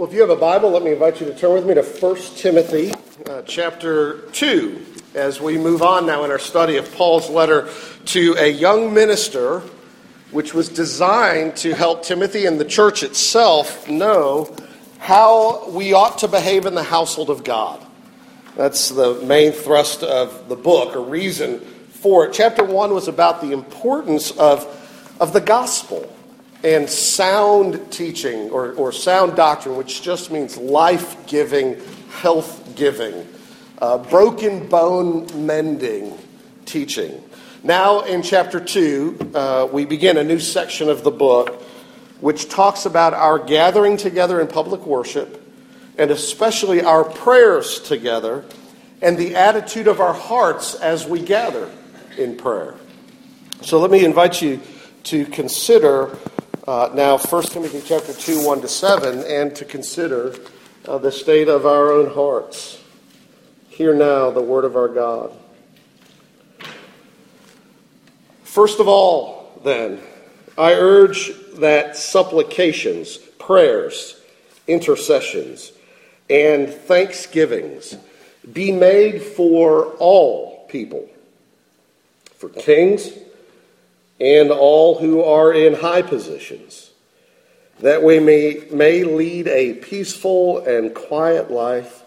Well, if you have a Bible, let me invite you to turn with me to 1 Timothy uh, chapter 2 as we move on now in our study of Paul's letter to a young minister, which was designed to help Timothy and the church itself know how we ought to behave in the household of God. That's the main thrust of the book, a reason for it. Chapter 1 was about the importance of, of the gospel and sound teaching or, or sound doctrine, which just means life giving, health giving, uh, broken bone mending teaching. Now, in chapter 2, uh, we begin a new section of the book which talks about our gathering together in public worship and especially our prayers together and the attitude of our hearts as we gather in prayer. So let me invite you to consider uh, now 1 Timothy chapter 2, 1 to 7, and to consider uh, the state of our own hearts. Hear now the word of our God. First of all, then, I urge that supplications, prayers, intercessions, and thanksgivings be made for all people, for kings and all who are in high positions, that we may, may lead a peaceful and quiet life,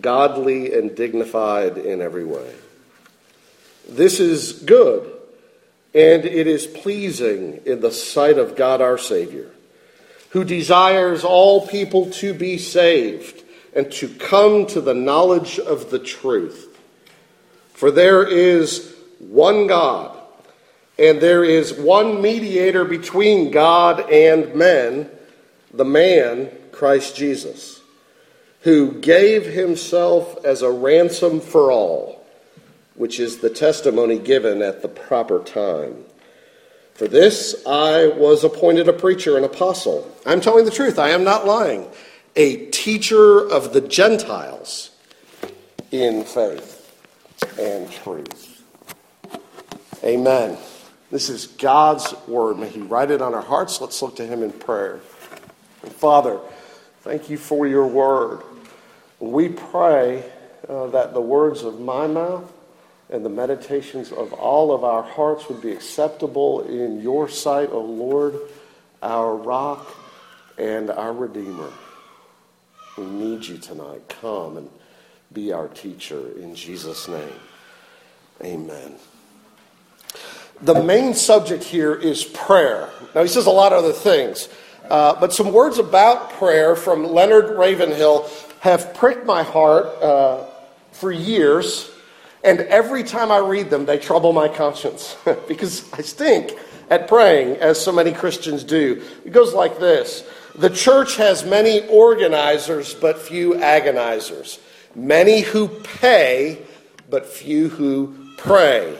godly and dignified in every way. This is good, and it is pleasing in the sight of God our Savior, who desires all people to be saved and to come to the knowledge of the truth. For there is one God and there is one mediator between God and men, the man, Christ Jesus, who gave himself as a ransom for all, which is the testimony given at the proper time. For this I was appointed a preacher, an apostle. I'm telling the truth, I am not lying. A teacher of the Gentiles in faith and truth. Amen. This is God's word. May He write it on our hearts. Let's look to Him in prayer. Father, thank you for your word. We pray uh, that the words of my mouth and the meditations of all of our hearts would be acceptable in your sight, O Lord, our rock and our Redeemer. We need you tonight. Come and be our teacher. In Jesus' name, amen. The main subject here is prayer. Now, he says a lot of other things, uh, but some words about prayer from Leonard Ravenhill have pricked my heart uh, for years, and every time I read them, they trouble my conscience because I stink at praying, as so many Christians do. It goes like this The church has many organizers, but few agonizers, many who pay, but few who pray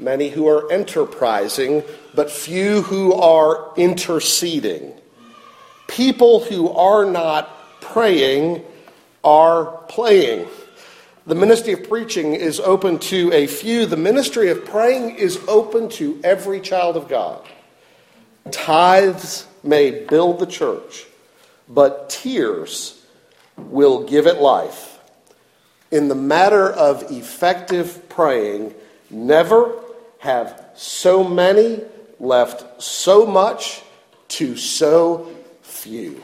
many who are enterprising, but few who are interceding. People who are not praying are playing. The ministry of preaching is open to a few. The ministry of praying is open to every child of God. Tithes may build the church, but tears will give it life. In the matter of effective praying, never have so many left so much to so few.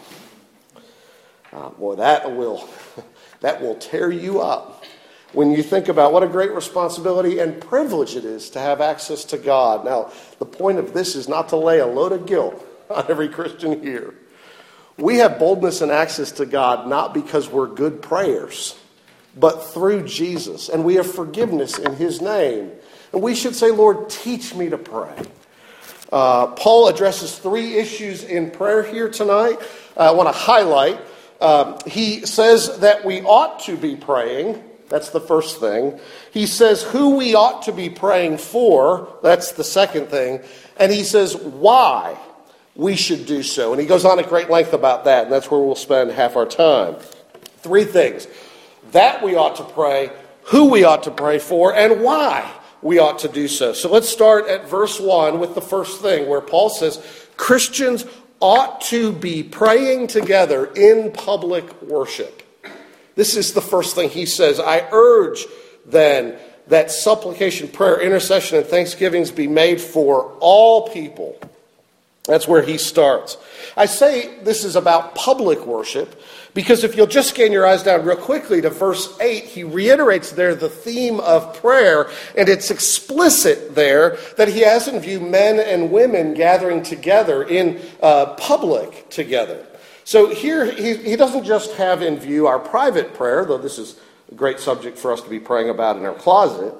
Uh, boy, that will, that will tear you up when you think about what a great responsibility and privilege it is to have access to God. Now, the point of this is not to lay a load of guilt on every Christian here. We have boldness and access to God not because we're good prayers, but through Jesus. And we have forgiveness in His name. And we should say, Lord, teach me to pray. Uh, Paul addresses three issues in prayer here tonight. Uh, I want to highlight. Um, he says that we ought to be praying. That's the first thing. He says who we ought to be praying for. That's the second thing. And he says why we should do so. And he goes on at great length about that, and that's where we'll spend half our time. Three things that we ought to pray, who we ought to pray for, and why we ought to do so. So let's start at verse 1 with the first thing where Paul says Christians ought to be praying together in public worship. This is the first thing he says. I urge then that supplication, prayer, intercession, and thanksgivings be made for all people. That's where he starts. I say this is about public worship because if you'll just scan your eyes down real quickly to verse 8, he reiterates there the theme of prayer, and it's explicit there that he has in view men and women gathering together in uh, public together. So here, he, he doesn't just have in view our private prayer, though this is a great subject for us to be praying about in our closet,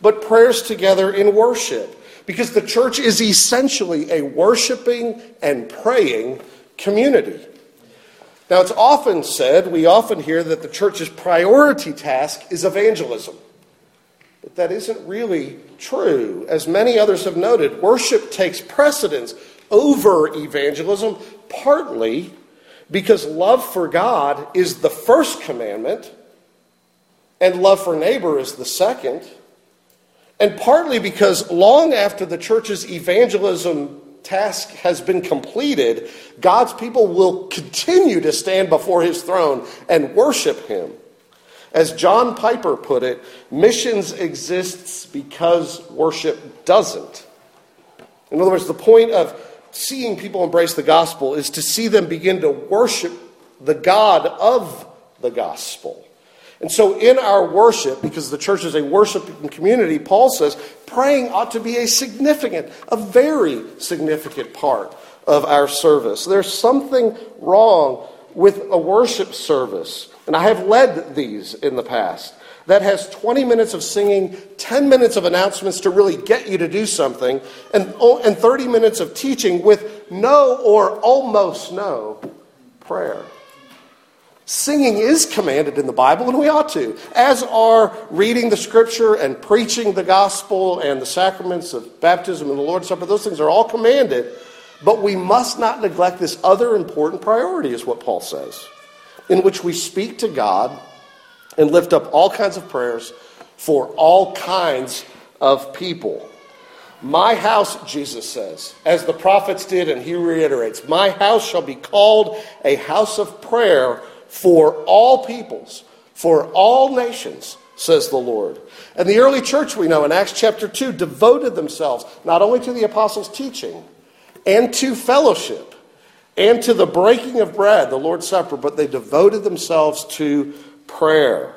but prayers together in worship. Because the church is essentially a worshiping and praying community. Now, it's often said, we often hear that the church's priority task is evangelism. But that isn't really true. As many others have noted, worship takes precedence over evangelism, partly because love for God is the first commandment, and love for neighbor is the second, and partly because long after the church's evangelism task has been completed, God's people will continue to stand before his throne and worship him. As John Piper put it, missions exists because worship doesn't. In other words, the point of seeing people embrace the gospel is to see them begin to worship the God of the gospel. And so, in our worship, because the church is a worshiping community, Paul says praying ought to be a significant, a very significant part of our service. There's something wrong with a worship service, and I have led these in the past, that has 20 minutes of singing, 10 minutes of announcements to really get you to do something, and, oh, and 30 minutes of teaching with no or almost no prayer. Singing is commanded in the Bible, and we ought to, as are reading the scripture and preaching the gospel and the sacraments of baptism and the Lord's Supper. Those things are all commanded, but we must not neglect this other important priority, is what Paul says, in which we speak to God and lift up all kinds of prayers for all kinds of people. My house, Jesus says, as the prophets did, and he reiterates, my house shall be called a house of prayer for all peoples, for all nations, says the Lord. And the early church, we know in Acts chapter 2, devoted themselves not only to the apostles' teaching and to fellowship and to the breaking of bread, the Lord's Supper, but they devoted themselves to prayer.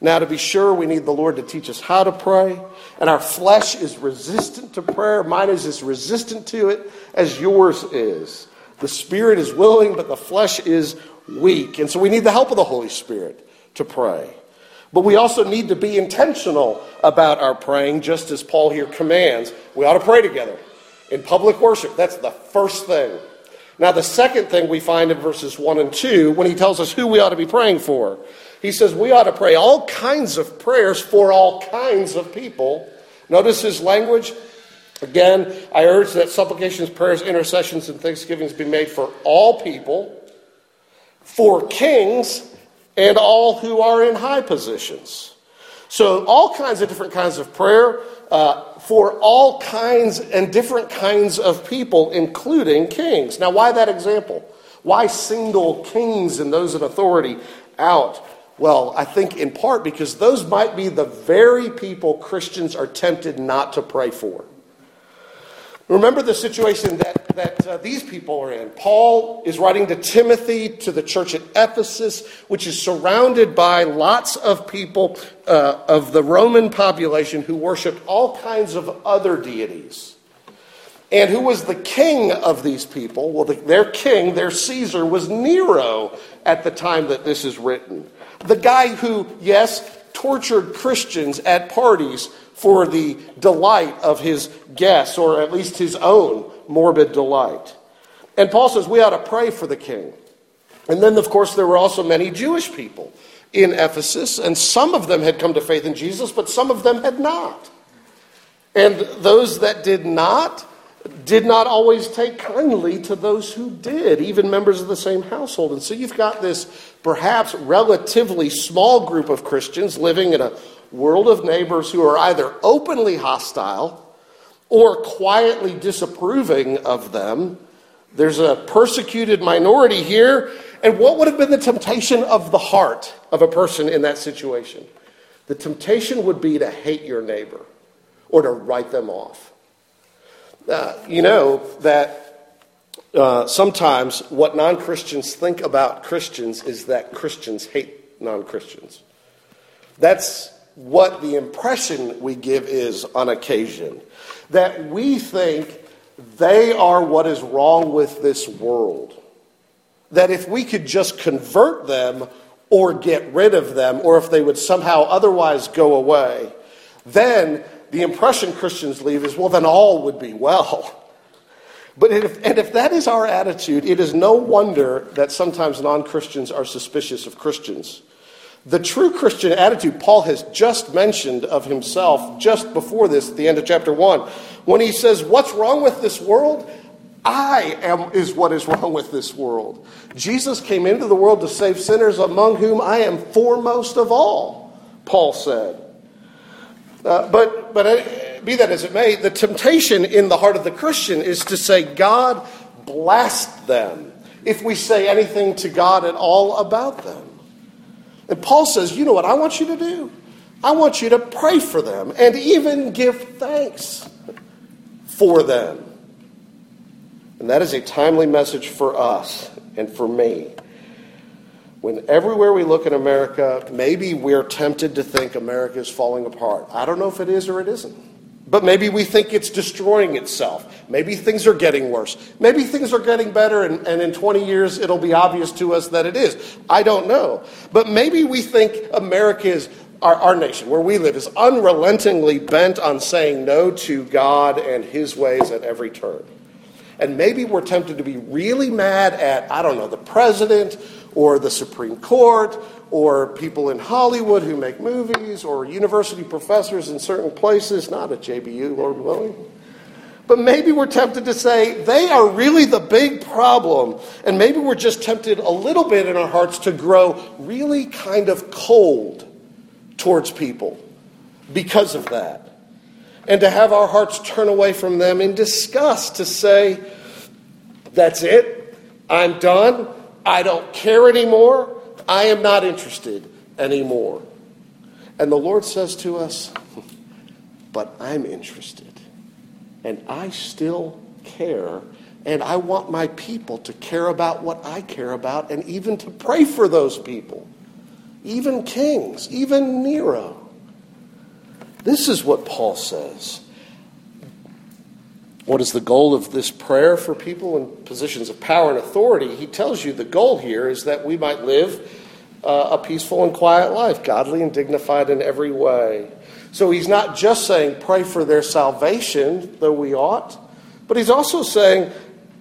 Now, to be sure, we need the Lord to teach us how to pray. And our flesh is resistant to prayer. Mine is as resistant to it as yours is. The spirit is willing, but the flesh is weak. And so we need the help of the Holy Spirit to pray. But we also need to be intentional about our praying, just as Paul here commands. We ought to pray together in public worship. That's the first thing. Now, the second thing we find in verses 1 and 2, when he tells us who we ought to be praying for, he says we ought to pray all kinds of prayers for all kinds of people. Notice his language. Again, I urge that supplications, prayers, intercessions, and thanksgivings be made for all people for kings and all who are in high positions. So, all kinds of different kinds of prayer uh, for all kinds and different kinds of people, including kings. Now, why that example? Why single kings and those in authority out? Well, I think in part because those might be the very people Christians are tempted not to pray for. Remember the situation that, that uh, these people are in. Paul is writing to Timothy, to the church at Ephesus, which is surrounded by lots of people uh, of the Roman population who worshiped all kinds of other deities. And who was the king of these people? Well, the, their king, their Caesar, was Nero at the time that this is written. The guy who, yes, tortured Christians at parties for the delight of his guests, or at least his own morbid delight. And Paul says we ought to pray for the king. And then, of course, there were also many Jewish people in Ephesus, and some of them had come to faith in Jesus, but some of them had not. And those that did not, did not always take kindly to those who did, even members of the same household. And so you've got this perhaps relatively small group of Christians living in a world of neighbors who are either openly hostile or quietly disapproving of them, There's a persecuted minority here. And what would have been the temptation of the heart of a person in that situation? The temptation would be to hate your neighbor or to write them off. Uh, you know that uh, sometimes what non Christians think about Christians is that Christians hate non Christians. That's what the impression we give is on occasion. That we think they are what is wrong with this world. That if we could just convert them or get rid of them, or if they would somehow otherwise go away, then the impression Christians leave is, well, then all would be well. But if, and if that is our attitude, it is no wonder that sometimes non Christians are suspicious of Christians. The true Christian attitude Paul has just mentioned of himself just before this, at the end of chapter 1, when he says, What's wrong with this world? I am is what is wrong with this world. Jesus came into the world to save sinners, among whom I am foremost of all, Paul said. Uh, but but be that as it may, the temptation in the heart of the Christian is to say, God blast them, if we say anything to God at all about them. And Paul says, You know what I want you to do? I want you to pray for them and even give thanks for them. And that is a timely message for us and for me. When everywhere we look in America, maybe we're tempted to think America is falling apart. I don't know if it is or it isn't. But maybe we think it's destroying itself. Maybe things are getting worse. Maybe things are getting better, and, and, in 20 years it'll be obvious to us that it is. I don't know. But maybe we think America is, our, our nation, where we live, is unrelentingly bent on saying no to God and His ways at every turn. And maybe we're tempted to be really mad at, I don't know, the president or the Supreme Court or people in Hollywood who make movies or university professors in certain places, not at JBU, Lord willing. But maybe we're tempted to say they are really the big problem. And maybe we're just tempted a little bit in our hearts to grow really kind of cold towards people because of that. And to have our hearts turn away from them in disgust, to say, that's it, I'm done, I don't care anymore. I am not interested anymore. And the Lord says to us, But I'm interested. And I still care. And I want my people to care about what I care about and even to pray for those people. Even kings, even Nero. This is what Paul says. What is the goal of this prayer for people in positions of power and authority? He tells you the goal here is that we might live uh, a peaceful and quiet life, godly and dignified in every way. So he's not just saying pray for their salvation, though we ought, but he's also saying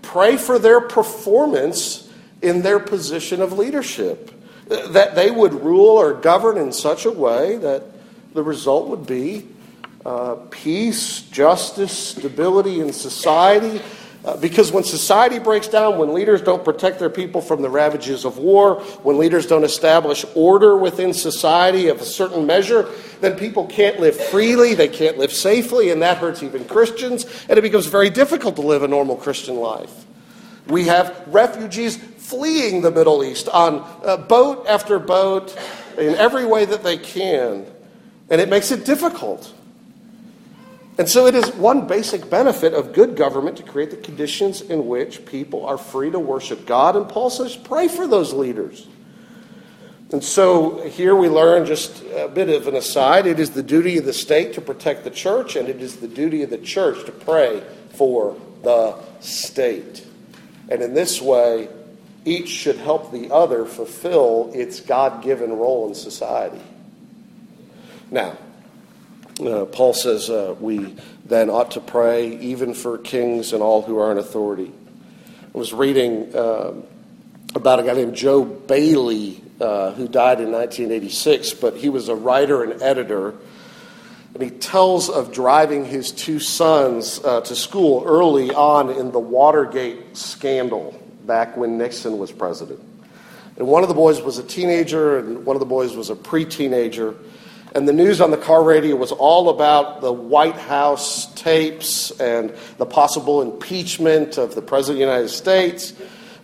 pray for their performance in their position of leadership. That they would rule or govern in such a way that the result would be uh, peace, justice, stability in society. Uh, because when society breaks down, when leaders don't protect their people from the ravages of war, when leaders don't establish order within society of a certain measure, then people can't live freely, they can't live safely, and that hurts even Christians, and it becomes very difficult to live a normal Christian life. We have refugees fleeing the Middle East on uh, boat after boat in every way that they can, and it makes it difficult. And so it is one basic benefit of good government to create the conditions in which people are free to worship God. And Paul says, pray for those leaders. And so here we learn just a bit of an aside. It is the duty of the state to protect the church, and it is the duty of the church to pray for the state. And in this way, each should help the other fulfill its God given role in society. Now, uh, Paul says uh, we then ought to pray even for kings and all who are in authority. I was reading uh, about a guy named Joe Bayly uh, who died in 1986, but he was a writer and editor. And he tells of driving his two sons uh, to school early on in the Watergate scandal back when Nixon was president. And one of the boys was a teenager, and one of the boys was a pre teenager. And the news on the car radio was all about the White House tapes and the possible impeachment of the President of the United States.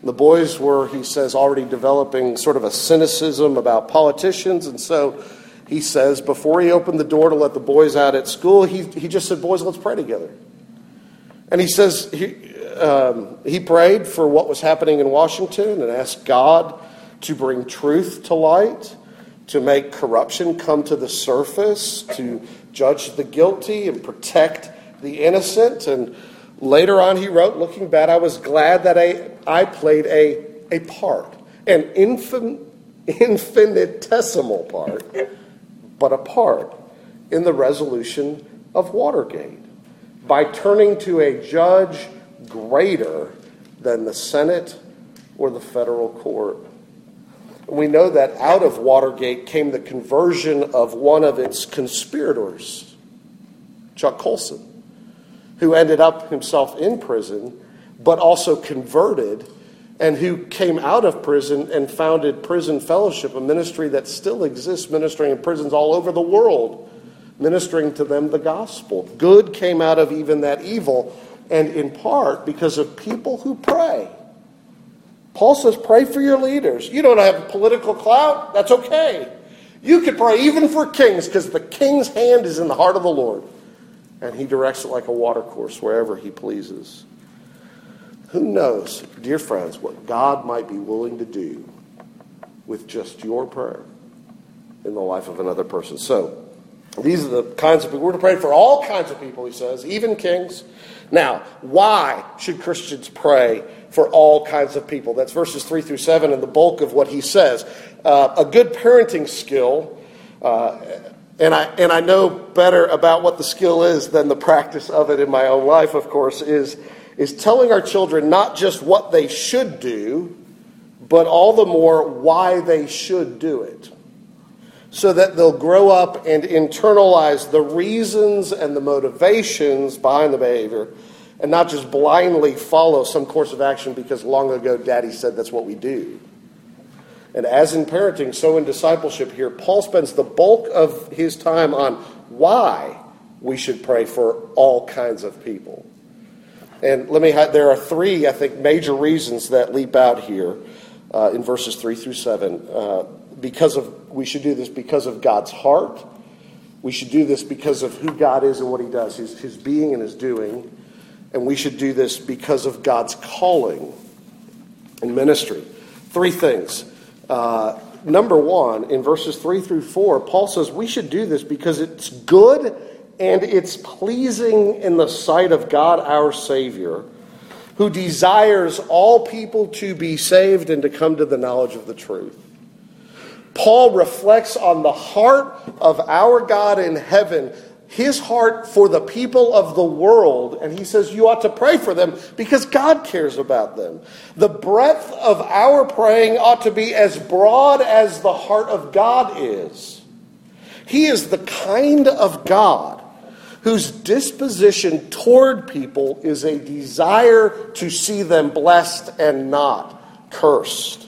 The boys were, he says, already developing sort of a cynicism about politicians. And so he says, before he opened the door to let the boys out at school, he, he just said, Boys, let's pray together. And he says, he, um, he prayed for what was happening in Washington and asked God to bring truth to light, to make corruption come to the surface, to judge the guilty and protect the innocent. And Later on, he wrote, looking back, I was glad that I, I played a, a part, an infin, infinitesimal part, but a part in the resolution of Watergate by turning to a judge greater than the Senate or the federal court. We know that out of Watergate came the conversion of one of its conspirators, Chuck Colson who ended up himself in prison, but also converted, and who came out of prison and founded Prison Fellowship, a ministry that still exists, ministering in prisons all over the world, ministering to them the gospel. Good came out of even that evil, and in part because of people who pray. Paul says, Pray for your leaders. You don't have political clout? That's okay. You could pray even for kings because the king's hand is in the heart of the Lord and he directs it like a watercourse wherever he pleases. Who knows, dear friends, what God might be willing to do with just your prayer in the life of another person. So, these are the kinds of people. We're to pray for all kinds of people, he says, even kings. Now, why should Christians pray for all kinds of people? That's verses 3 through 7 and the bulk of what he says. Uh, a good parenting skill. Uh, and I, and I know better about what the skill is than the practice of it in my own life, of course, is, is telling our children not just what they should do, but all the more why they should do it. So that they'll grow up and internalize the reasons and the motivations behind the behavior and not just blindly follow some course of action because long ago daddy said that's what we do. And as in parenting, so in discipleship here, Paul spends the bulk of his time on why we should pray for all kinds of people. And let me, there are three, I think, major reasons that leap out here uh, in verses 3 through 7. Uh, because of, we should do this because of God's heart. We should do this because of who God is and what he does, his, his being and his doing. And we should do this because of God's calling and ministry. Three things. Uh, number one, in verses 3 through 4, Paul says we should do this because it's good and it's pleasing in the sight of God our Savior, who desires all people to be saved and to come to the knowledge of the truth. Paul reflects on the heart of our God in heaven his heart for the people of the world, and he says you ought to pray for them because God cares about them. The breadth of our praying ought to be as broad as the heart of God is. He is the kind of God whose disposition toward people is a desire to see them blessed and not cursed.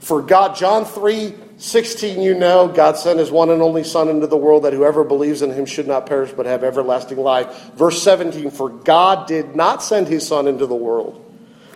For God, John 3 16, you know, God sent his one and only Son into the world that whoever believes in him should not perish but have everlasting life. Verse 17, for God did not send his Son into the world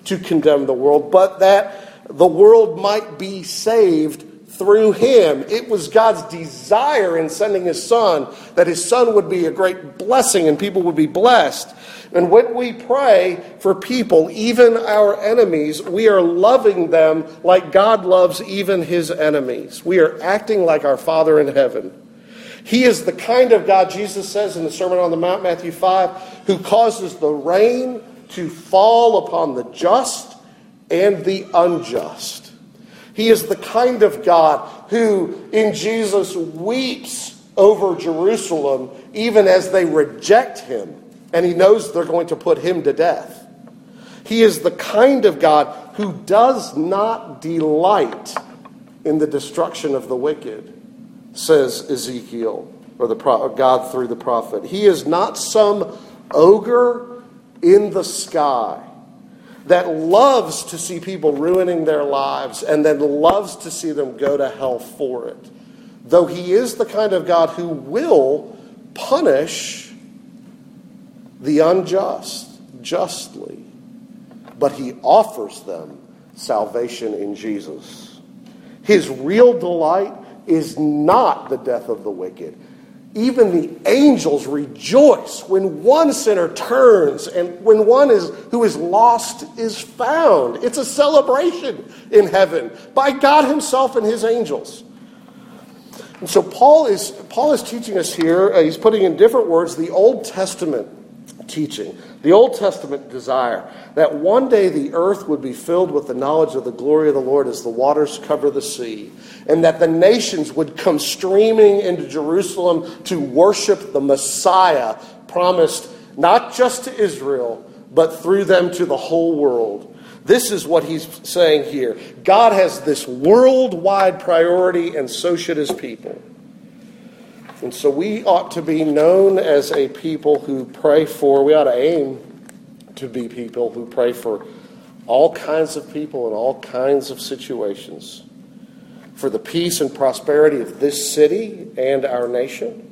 to condemn the world, but that the world might be saved through him. It was God's desire in sending his Son that his Son would be a great blessing and people would be blessed. And when we pray for people, even our enemies, we are loving them like God loves even his enemies. We are acting like our Father in heaven. He is the kind of God, Jesus says in the Sermon on the Mount, Matthew 5, who causes the rain to fall upon the just and the unjust. He is the kind of God who, in Jesus, weeps over Jerusalem even as they reject him and he knows they're going to put him to death. He is the kind of God who does not delight in the destruction of the wicked, says Ezekiel, or the God through the prophet. He is not some ogre in the sky that loves to see people ruining their lives and then loves to see them go to hell for it. though he is the kind of God who will punish the unjust justly, but he offers them salvation in Jesus. His real delight is not the death of the wicked. Even the angels rejoice when one sinner turns and when one is, who is lost is found. It's a celebration in heaven by God Himself and His angels. And so Paul is, Paul is teaching us here, uh, he's putting in different words the Old Testament teaching, the Old Testament desire that one day the earth would be filled with the knowledge of the glory of the Lord as the waters cover the sea, and that the nations would come streaming into Jerusalem to worship the Messiah promised not just to Israel, but through them to the whole world. This is what he's saying here. God has this worldwide priority, and so should his people. And so we ought to be known as a people who pray for, we ought to aim to be people who pray for all kinds of people in all kinds of situations. For the peace and prosperity of this city and our nation.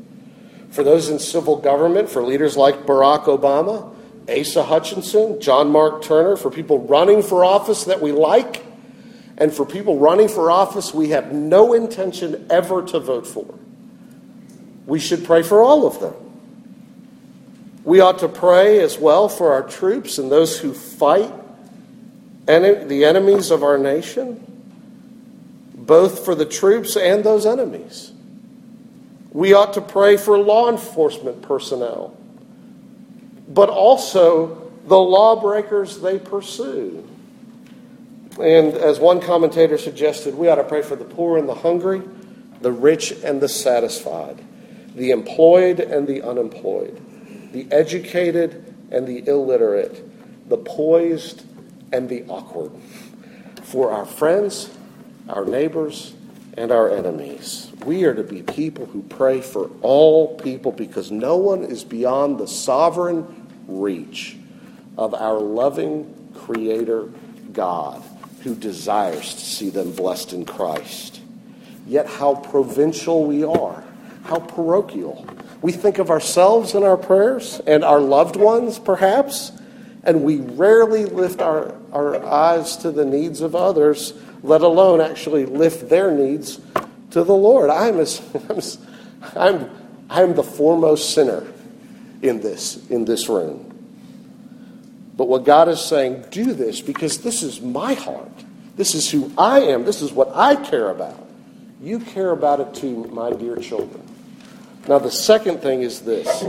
For those in civil government, for leaders like Barack Obama, Asa Hutchinson, John Mark Turner, for people running for office that we like, and for people running for office we have no intention ever to vote for we should pray for all of them. We ought to pray as well for our troops and those who fight the enemies of our nation, both for the troops and those enemies. We ought to pray for law enforcement personnel, but also the lawbreakers they pursue. And as one commentator suggested, we ought to pray for the poor and the hungry, the rich and the satisfied the employed and the unemployed, the educated and the illiterate, the poised and the awkward, for our friends, our neighbors, and our enemies. We are to be people who pray for all people because no one is beyond the sovereign reach of our loving Creator God who desires to see them blessed in Christ. Yet, how provincial we are how parochial. We think of ourselves in our prayers and our loved ones, perhaps, and we rarely lift our, our eyes to the needs of others, let alone actually lift their needs to the Lord. I'm, as, I'm, I'm, I'm the foremost sinner in this, in this room. But what God is saying, do this because this is my heart. This is who I am. This is what I care about. You care about it too, my dear children. Now, the second thing is this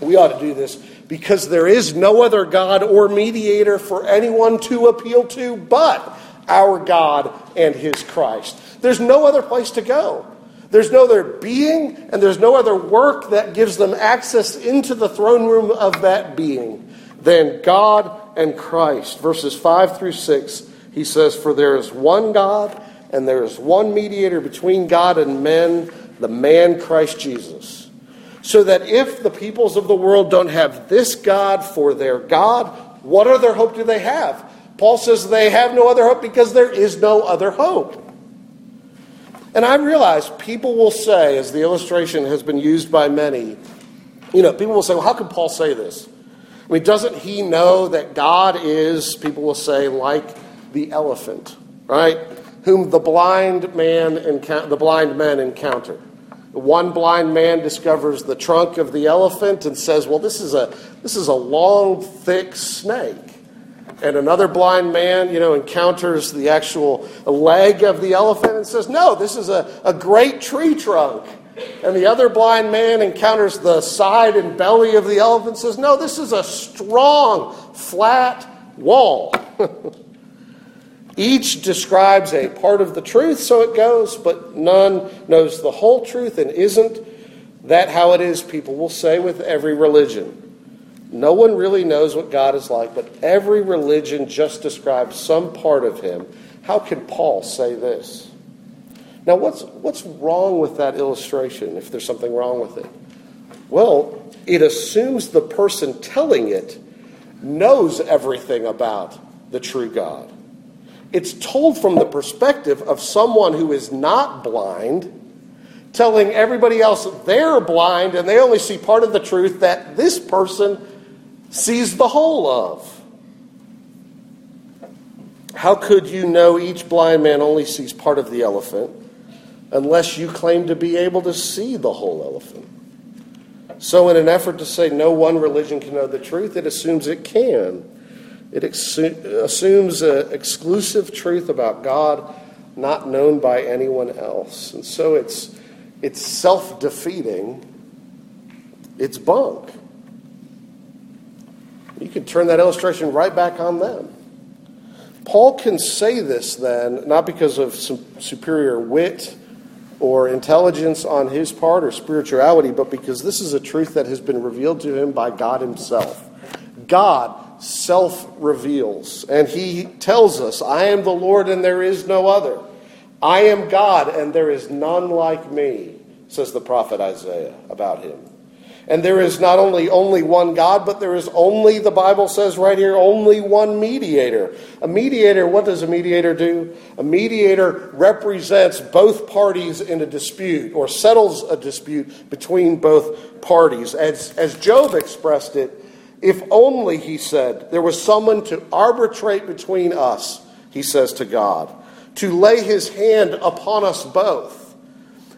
we ought to do this because there is no other God or mediator for anyone to appeal to but our God and His Christ. There's no other place to go. There's no other being, and there's no other work that gives them access into the throne room of that being than God and Christ. Verses 5 through 6, he says, For there is one God, and there is one mediator between God and men the man Christ Jesus. So that if the peoples of the world don't have this God for their God, what other hope do they have? Paul says they have no other hope because there is no other hope. And I realize people will say, as the illustration has been used by many, you know, people will say, well, how can Paul say this? I mean, doesn't he know that God is, people will say, like the elephant, right? Whom the blind man, the blind men encounter. One blind man discovers the trunk of the elephant and says, Well, this is a, this is a long, thick snake. And another blind man, you know, encounters the actual leg of the elephant and says, No, this is a, a great tree trunk. And the other blind man encounters the side and belly of the elephant and says, No, this is a strong, flat wall. Each describes a part of the truth, so it goes, but none knows the whole truth, and isn't that how it is, people will say, with every religion? No one really knows what God is like, but every religion just describes some part of Him. How can Paul say this? Now, what's, what's wrong with that illustration, if there's something wrong with it? Well, it assumes the person telling it knows everything about the true God. It's told from the perspective of someone who is not blind, telling everybody else they're blind and they only see part of the truth that this person sees the whole of. How could you know each blind man only sees part of the elephant unless you claim to be able to see the whole elephant? So, in an effort to say no one religion can know the truth, it assumes it can. It assumes an exclusive truth about God not known by anyone else. And so it's, it's self defeating, it's bunk. You can turn that illustration right back on them. Paul can say this then, not because of some superior wit or intelligence on his part or spirituality, but because this is a truth that has been revealed to him by God Himself. God self reveals, and He tells us, I am the Lord and there is no other. I am God and there is none like me, says the prophet Isaiah about Him. And there is not only only one God, but there is only, the Bible says right here, only one mediator. A mediator, what does a mediator do? A mediator represents both parties in a dispute or settles a dispute between both parties. As, as Job expressed it, if only, he said, there was someone to arbitrate between us, he says to God, to lay his hand upon us both.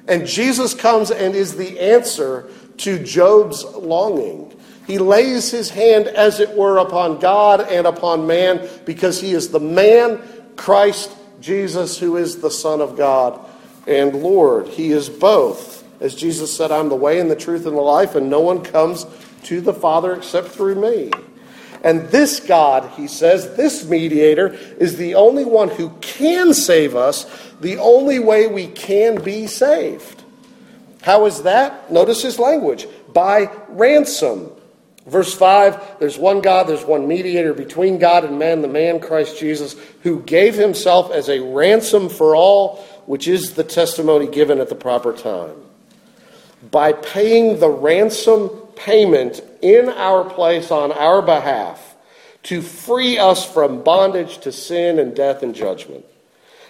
And Jesus comes and is the answer to Job's longing. He lays his hand, as it were, upon God and upon man because he is the man, Christ Jesus, who is the Son of God and Lord. He is both. As Jesus said, I'm the way and the truth and the life, and no one comes to the Father except through me. And this God, he says, this mediator, is the only one who can save us, the only way we can be saved. How is that? Notice his language by ransom. Verse 5 there's one God, there's one mediator between God and man, the man Christ Jesus, who gave himself as a ransom for all, which is the testimony given at the proper time. By paying the ransom payment in our place on our behalf to free us from bondage to sin and death and judgment.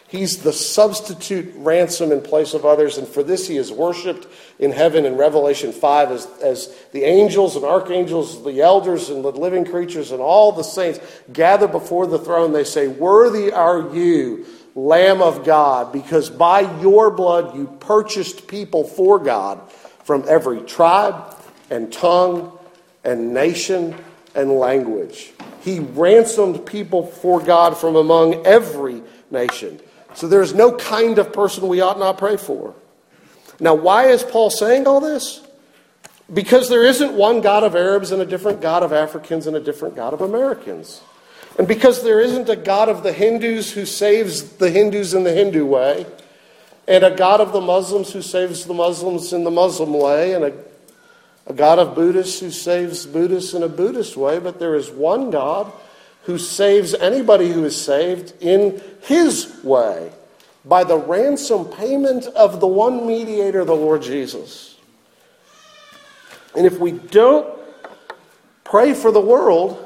He's the substitute ransom in place of others, and for this he is worshiped in heaven in Revelation 5 as, as the angels and archangels, the elders and the living creatures, and all the saints gather before the throne. They say, Worthy are you, Lamb of God, because by your blood you purchased people for God from every tribe and tongue and nation and language. He ransomed people for God from among every nation. So there's no kind of person we ought not pray for. Now, why is Paul saying all this? Because there isn't one God of Arabs and a different God of Africans and a different God of Americans. And because there isn't a God of the Hindus who saves the Hindus in the Hindu way, and a God of the Muslims who saves the Muslims in the Muslim way, and a, a God of Buddhists who saves Buddhists in a Buddhist way, but there is one God who saves anybody who is saved in his way by the ransom payment of the one mediator, the Lord Jesus. And if we don't pray for the world,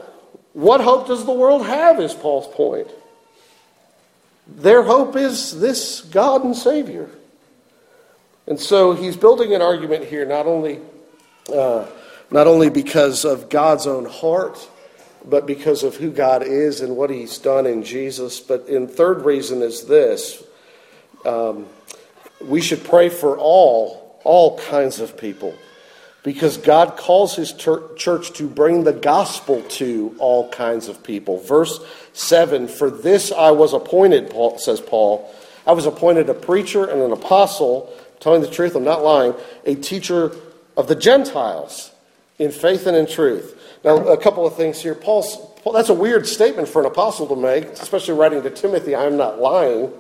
what hope does the world have, is Paul's point. Their hope is this God and Savior. And so he's building an argument here, not only, uh, not only because of God's own heart but because of who God is and what He's done in Jesus. But in third reason is this: um, we should pray for all, all kinds of people, because God calls His church to bring the gospel to all kinds of people. Verse seven: For this I was appointed, Paul, says Paul. I was appointed a preacher and an apostle. Telling the truth, I'm not lying. A teacher of the Gentiles in faith and in truth. Now, a couple of things here. Paul's, Paul, that's a weird statement for an apostle to make, especially writing to Timothy, I'm not lying.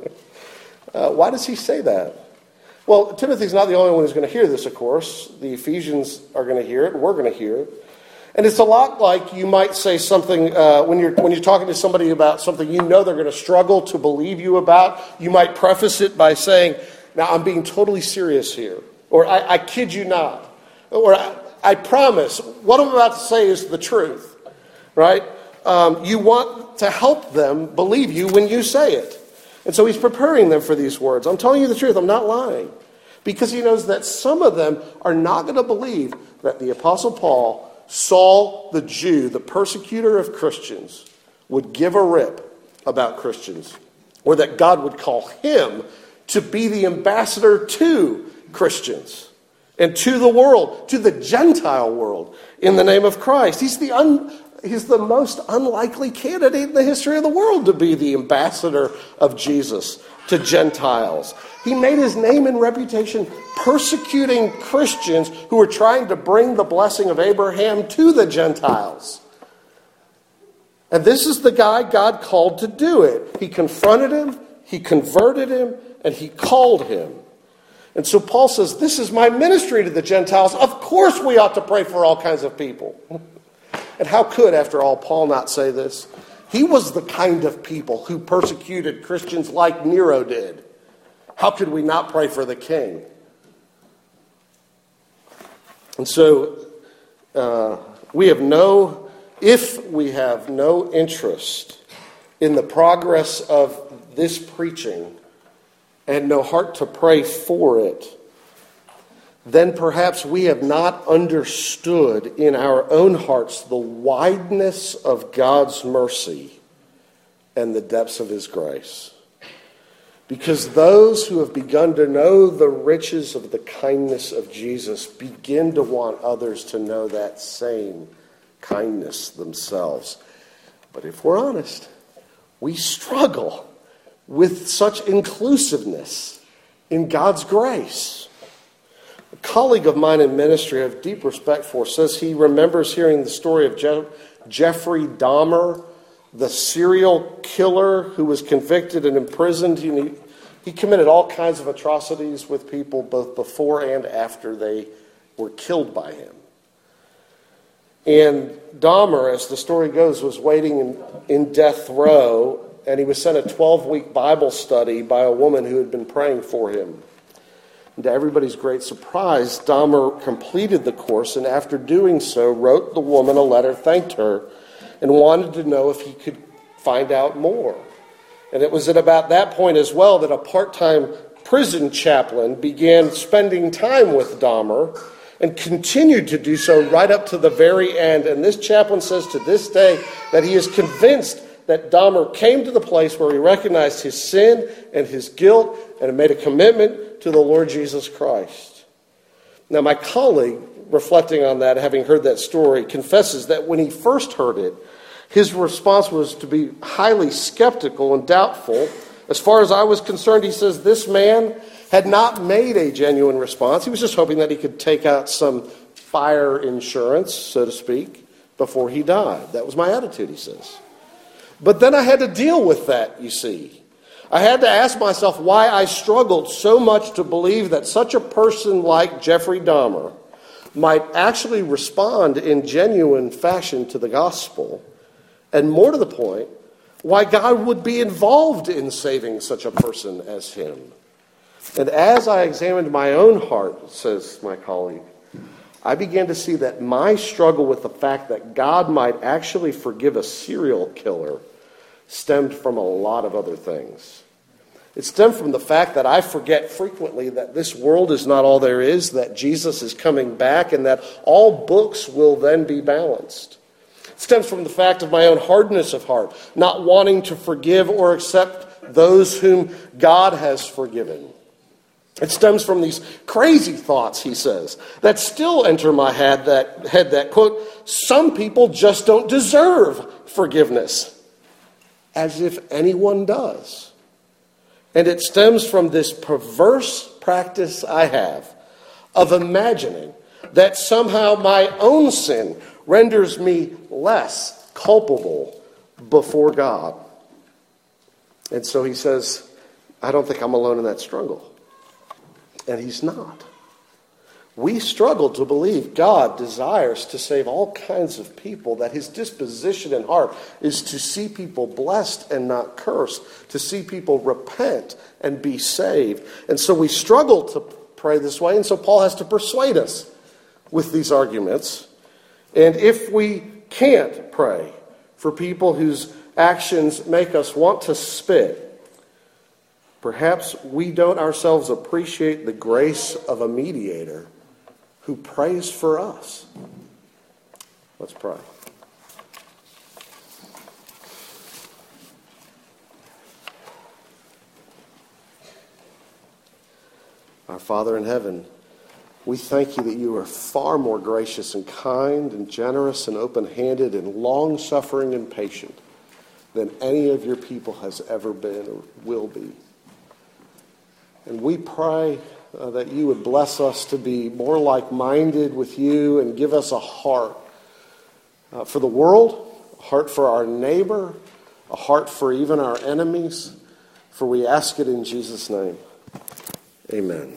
Uh, why does he say that? Well, Timothy's not the only one who's going to hear this, of course. The Ephesians are going to hear it, we're going to hear it. And it's a lot like you might say something uh, when, you're, when you're talking to somebody about something you know they're going to struggle to believe you about. You might preface it by saying, Now, I'm being totally serious here. Or, I, I kid you not. Or, I promise, what I'm about to say is the truth, right? Um, you want to help them believe you when you say it. And so he's preparing them for these words. I'm telling you the truth, I'm not lying. because he knows that some of them are not going to believe that the Apostle Paul, Saul the Jew, the persecutor of Christians, would give a rip about Christians, or that God would call him to be the ambassador to Christians and to the world, to the Gentile world, in the name of Christ. He's the, un, he's the most unlikely candidate in the history of the world to be the ambassador of Jesus to Gentiles. He made his name and reputation persecuting Christians who were trying to bring the blessing of Abraham to the Gentiles. And this is the guy God called to do it. He confronted him, he converted him, and he called him. And so Paul says, This is my ministry to the Gentiles. Of course, we ought to pray for all kinds of people. And how could, after all, Paul not say this? He was the kind of people who persecuted Christians like Nero did. How could we not pray for the king? And so uh, we have no, if we have no interest in the progress of this preaching, and no heart to pray for it, then perhaps we have not understood in our own hearts the wideness of God's mercy and the depths of His grace. Because those who have begun to know the riches of the kindness of Jesus begin to want others to know that same kindness themselves. But if we're honest, we struggle with such inclusiveness in God's grace. A colleague of mine in ministry I have deep respect for says he remembers hearing the story of Je- Jeffrey Dahmer, the serial killer who was convicted and imprisoned. He, he committed all kinds of atrocities with people both before and after they were killed by him. And Dahmer, as the story goes, was waiting in, in death row and he was sent a 12 week Bible study by a woman who had been praying for him. And to everybody's great surprise, Dahmer completed the course and, after doing so, wrote the woman a letter, thanked her, and wanted to know if he could find out more. And it was at about that point as well that a part time prison chaplain began spending time with Dahmer and continued to do so right up to the very end. And this chaplain says to this day that he is convinced that Dahmer came to the place where he recognized his sin and his guilt and made a commitment to the Lord Jesus Christ. Now, my colleague, reflecting on that, having heard that story, confesses that when he first heard it, his response was to be highly skeptical and doubtful. As far as I was concerned, he says this man had not made a genuine response. He was just hoping that he could take out some fire insurance, so to speak, before he died. That was my attitude, he says. But then I had to deal with that, you see. I had to ask myself why I struggled so much to believe that such a person like Jeffrey Dahmer might actually respond in genuine fashion to the gospel. And more to the point, why God would be involved in saving such a person as him. And as I examined my own heart, says my colleague, I began to see that my struggle with the fact that God might actually forgive a serial killer stemmed from a lot of other things. It stemmed from the fact that I forget frequently that this world is not all there is, that Jesus is coming back, and that all books will then be balanced. It stems from the fact of my own hardness of heart, not wanting to forgive or accept those whom God has forgiven. It stems from these crazy thoughts, he says, that still enter my head that, head that, quote, some people just don't deserve forgiveness, as if anyone does. And it stems from this perverse practice I have of imagining that somehow my own sin renders me less culpable before God. And so he says, I don't think I'm alone in that struggle and he's not. We struggle to believe God desires to save all kinds of people, that his disposition and heart is to see people blessed and not cursed, to see people repent and be saved. And so we struggle to pray this way, and so Paul has to persuade us with these arguments. And if we can't pray for people whose actions make us want to spit, Perhaps we don't ourselves appreciate the grace of a mediator who prays for us. Let's pray. Our Father in heaven, we thank you that you are far more gracious and kind and generous and open handed and long suffering and patient than any of your people has ever been or will be. And we pray uh, that you would bless us to be more like minded with you and give us a heart uh, for the world, a heart for our neighbor, a heart for even our enemies. For we ask it in Jesus' name. Amen.